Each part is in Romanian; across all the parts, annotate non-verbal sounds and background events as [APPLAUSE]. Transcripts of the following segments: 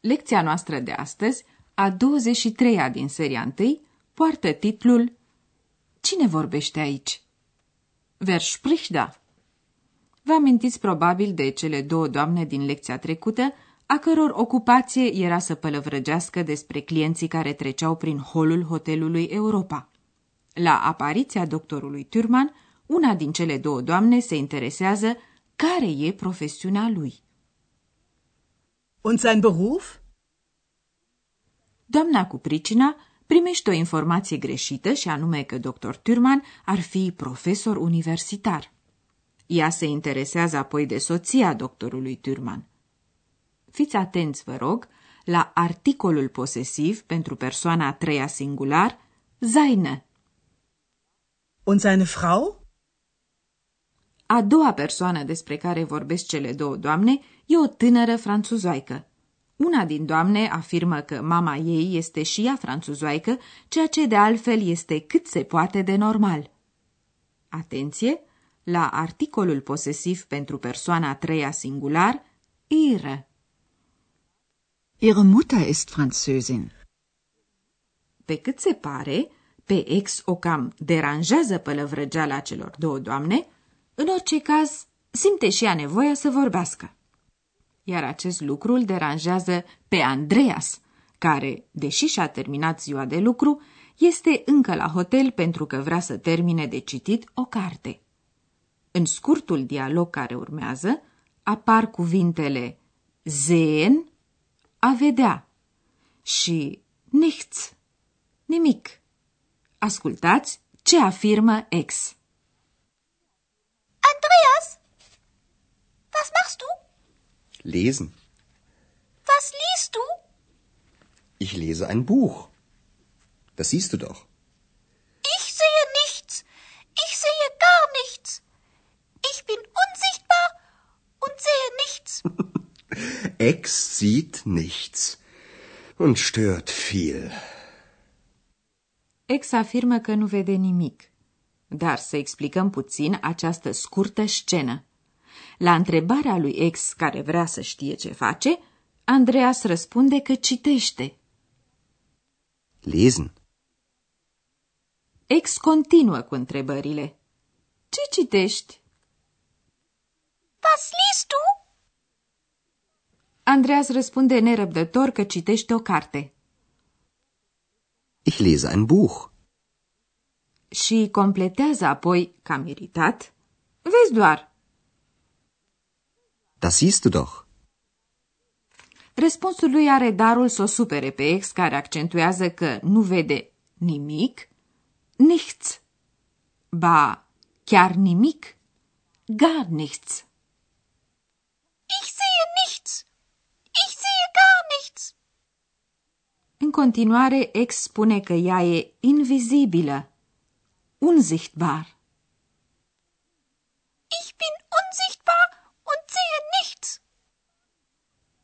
Lecția noastră de astăzi, a 23-a din seria 1, poartă titlul Cine vorbește aici? Wer spricht da? Vă amintiți probabil de cele două doamne din lecția trecută, a căror ocupație era să pălăvrăgească despre clienții care treceau prin holul hotelului Europa. La apariția doctorului Turman, una din cele două doamne se interesează care e profesiunea lui. Und sein Beruf? Doamna cu pricina primește o informație greșită și anume că dr. Turman ar fi profesor universitar. Ea se interesează apoi de soția doctorului Turman. Fiți atenți, vă rog, la articolul posesiv pentru persoana a treia singular, seine. Und seine Frau? A doua persoană despre care vorbesc cele două doamne e o tânără franțuzoaică. Una din doamne afirmă că mama ei este și ea franțuzoaică, ceea ce de altfel este cât se poate de normal. Atenție! La articolul posesiv pentru persoana a treia singular, ihre. Ihre Mutter ist Französin. Pe cât se pare, pe ex o cam deranjează pălăvrăgeala celor două doamne, în orice caz, simte și ea nevoia să vorbească. Iar acest lucru îl deranjează pe Andreas, care, deși și-a terminat ziua de lucru, este încă la hotel pentru că vrea să termine de citit o carte. În scurtul dialog care urmează, apar cuvintele sehen, a vedea, și nichts, nimic. Ascultați ce afirmă ex. Lesen. Was liest du? Ich lese ein Buch. Das siehst du doch. Ich sehe nichts. Ich sehe gar nichts. Ich bin unsichtbar und sehe nichts. [LAUGHS] Ex sieht nichts und stört viel. Ex afirmă că nu vede nimic. Dar să explicăm puțin această scurtă scenă. La întrebarea lui ex care vrea să știe ce face, Andreas răspunde că citește. Lesen. Ex continuă cu întrebările. Ce citești? Was liest du? Andreas răspunde nerăbdător că citește o carte. Ich lese ein Buch. Și completează apoi, cam iritat, Vezi doar, Das siehst du doch. Răspunsul lui are darul să o supere pe ex, care accentuează că nu vede nimic, nichts, ba chiar nimic, gar nichts. Ich sehe nichts. Ich sehe gar nichts. În continuare, ex spune că ea e invizibilă, unsichtbar.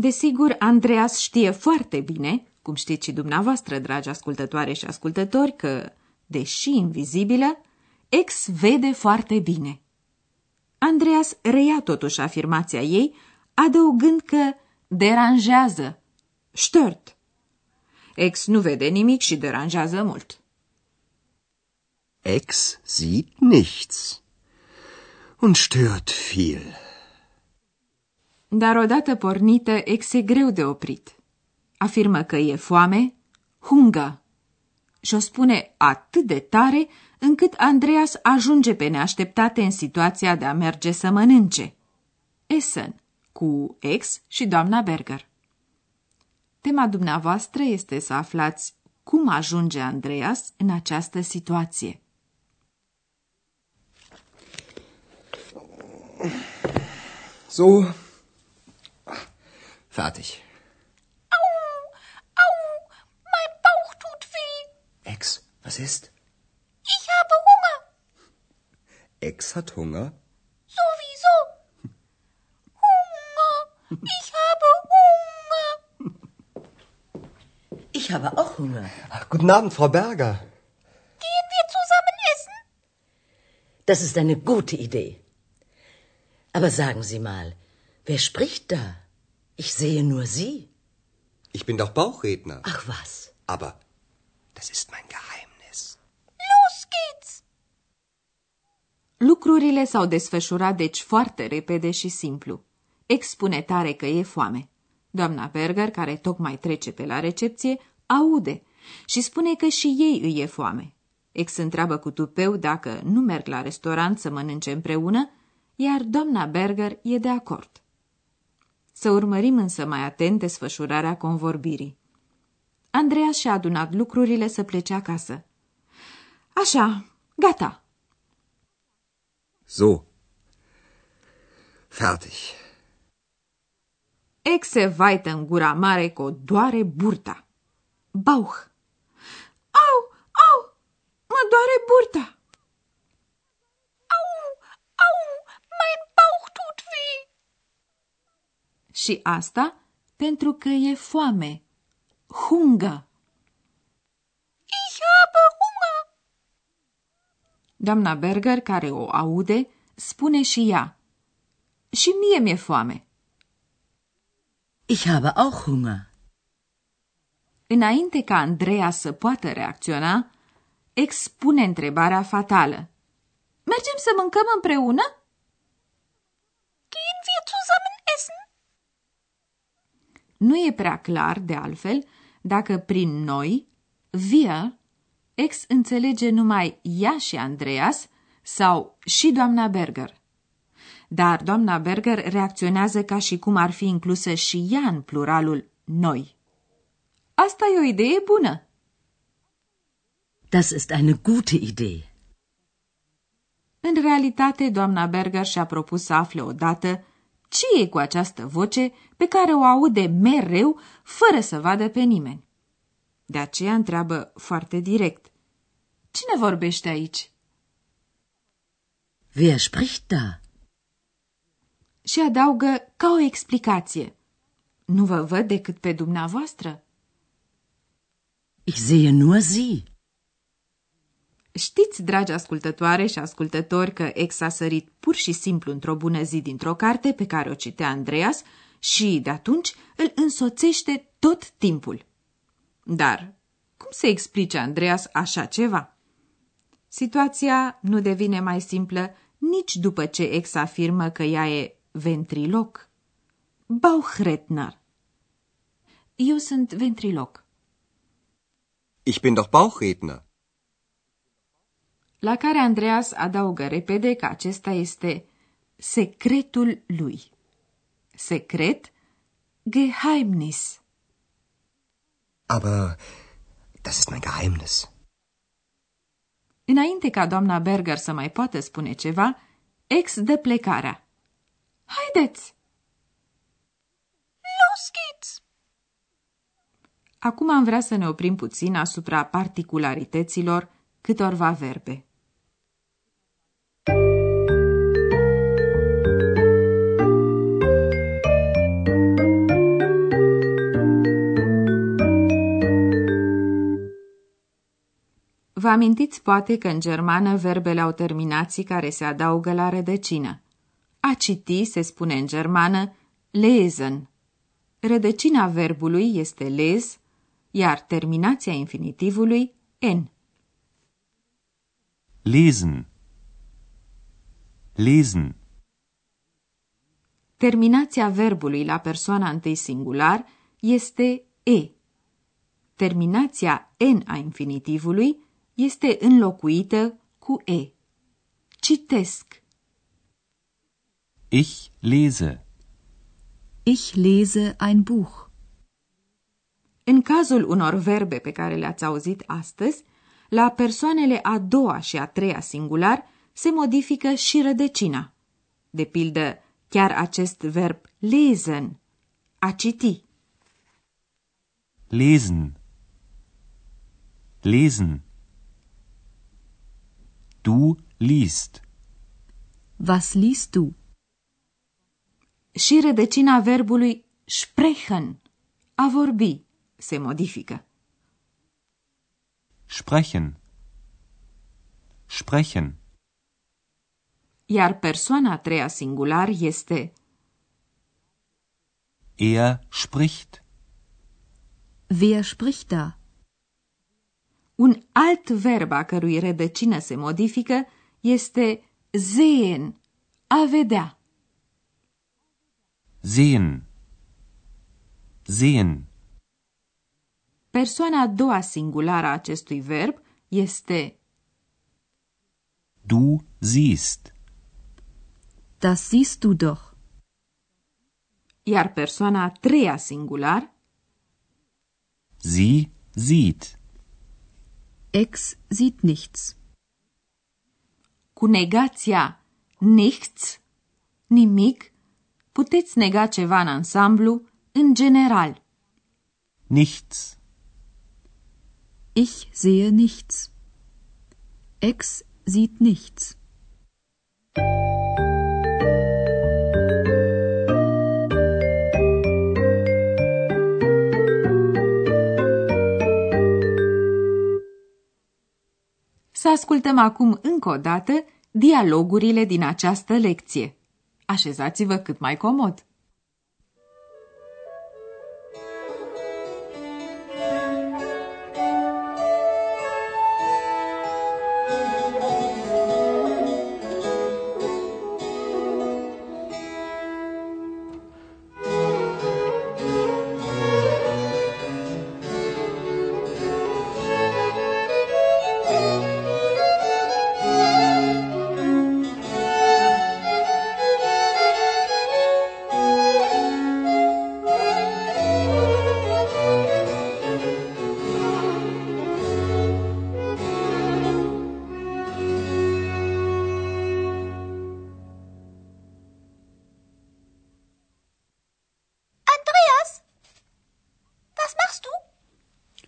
Desigur, Andreas știe foarte bine, cum știți și dumneavoastră, dragi ascultătoare și ascultători, că, deși invizibilă, ex vede foarte bine. Andreas reia totuși afirmația ei, adăugând că deranjează, stört. Ex nu vede nimic și deranjează mult. Ex sieht nichts und stört viel. Dar odată pornită, ex e greu de oprit. Afirmă că e foame, hungă. Și o spune atât de tare încât Andreas ajunge pe neașteptate în situația de a merge să mănânce. Essen, cu ex și doamna Berger. Tema dumneavoastră este să aflați cum ajunge Andreas în această situație. So, Fertig. Au, au, mein Bauch tut weh. Ex, was ist? Ich habe Hunger. Ex hat Hunger? Sowieso. Hunger, ich habe Hunger. Ich habe auch Hunger. Ach, guten Abend, Frau Berger. Gehen wir zusammen essen? Das ist eine gute Idee. Aber sagen Sie mal, wer spricht da? Ich sehe nur Sie. Ich bin doch Bauchredner. Ach was. Aber das ist mein Geheimnis. Los geht's. Lucrurile s-au desfășurat deci foarte repede și simplu. Expune tare că e foame. Doamna Berger, care tocmai trece pe la recepție, aude și spune că și ei îi e foame. Ex întreabă cu tupeu dacă nu merg la restaurant să mănânce împreună, iar doamna Berger e de acord. Să urmărim însă mai atent desfășurarea convorbirii. Andreea și-a adunat lucrurile să plece acasă. Așa, gata. So. Fertig. Ex se vaită în gura mare cu o doare burta. Bauch. Au, au, mă doare burta. Au, au, mein Bauch tut weh. Și asta pentru că e foame. Hunger. Ich habe Hunger. Doamna Berger, care o aude, spune și ea. Și mie mi-e foame. Ich habe auch Hunger. Înainte ca Andreea să poată reacționa, expune întrebarea fatală. Mergem să mâncăm împreună? Gehen wir zusammen essen? Nu e prea clar, de altfel, dacă prin noi, wir, ex înțelege numai ea și Andreas sau și doamna Berger. Dar doamna Berger reacționează ca și cum ar fi inclusă și ea în pluralul noi. Asta e o idee bună. Das ist eine gute Idee. În realitate, doamna Berger și-a propus să afle odată ce e cu această voce pe care o aude mereu, fără să vadă pe nimeni. De aceea întreabă foarte direct. Cine vorbește aici? Wer spricht da? Și adaugă ca o explicație. Nu vă văd decât pe dumneavoastră. Ich sehe nur Sie. Știți, dragi ascultătoare și ascultători, că ex a sărit pur și simplu într-o bună zi dintr-o carte pe care o citea Andreas și, de atunci, îl însoțește tot timpul. Dar cum se explice Andreas așa ceva? Situația nu devine mai simplă nici după ce ex afirmă că ea e ventriloc. Bauchredner. Eu sunt ventriloc. Ich bin doch Bauchredner. La care Andreas adaugă repede că acesta este secretul lui. Secret, Geheimnis. Aber das ist mein Geheimnis. Înainte ca doamna Berger să mai poată spune ceva, ex dă plecarea. Haideți! Los geht's. Acum am vrea să ne oprim puțin asupra particularităților câtorva verbe. Vă amintiți poate că în germană verbele au terminații care se adaugă la rădăcină. A citi se spune în germană lesen. Rădăcina verbului este les, iar terminația infinitivului n. Lesen. Lesen. Terminația verbului la persoana întâi singular este e. Terminația n a infinitivului este înlocuită cu e. Citesc. Ich lese. Ich lese ein Buch. În cazul unor verbe pe care le-ați auzit astăzi, la persoanele a doua și a treia singular se modifică și rădăcina. De pildă, chiar acest verb lesen, a citi. Lesen. Lesen. Du liest. Was liest du? Și rădăcina verbului sprechen, a vorbi, se modifică. Sprechen. Sprechen. Iar persoana a treia singular este Er spricht. Wer spricht da? Un alt verb a cărui rădăcină se modifică este sehen, a vedea. Sehen. Sehen. Persoana a doua singulară a acestui verb este Du siehst. Das siehst du doch. iar persoana a treia singular Sie sieht. Ex sieht nichts. cu negația nichts, nimic, puteți nega ceva în ansamblu, în general. Nichts. Ich sehe nichts. Ex sieht nichts. Să ascultăm acum încă o dată dialogurile din această lecție. Așezați-vă cât mai comod.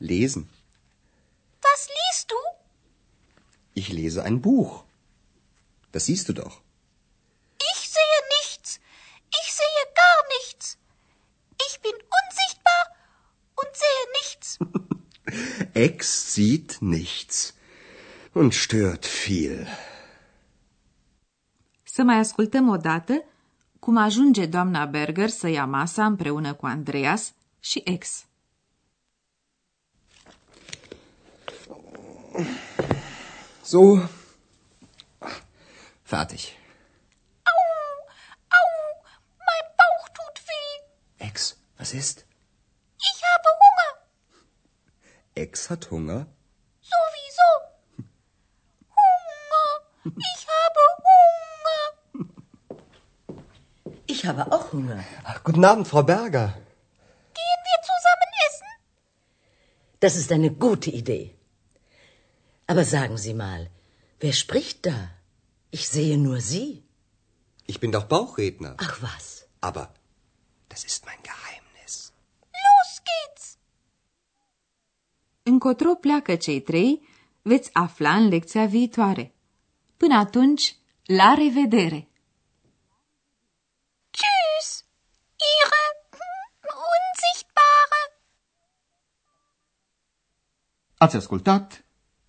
Lesen. Was liest du? Ich lese ein Buch. Das siehst du doch. Ich sehe nichts. Ich sehe gar nichts. Ich bin unsichtbar und sehe nichts. [LAUGHS] Ex sieht nichts und stört viel. Să mai ascultăm o dată cum ajunge doamna Berger să ia masa împreună cu Andreas și ex. So. Fertig. Au, mein Bauch tut weh. Ex, was ist? Ich habe Hunger. Ex hat Hunger? Sowieso. Hunger. Ich habe Hunger. Ich habe auch Hunger. Ach, guten Abend, Frau Berger. Gehen wir zusammen essen? Das ist eine gute Idee. Aber sagen Sie mal, wer spricht da? Ich sehe nur Sie. Ich bin doch Bauchredner. Ach was. Aber das ist mein Geheimnis. Los geht's. Încotro pleacă cei trei, veți afla în lecția viitoare. Până atunci, la revedere! Tschüss, Ihre Unsichtbare. Ați ascultat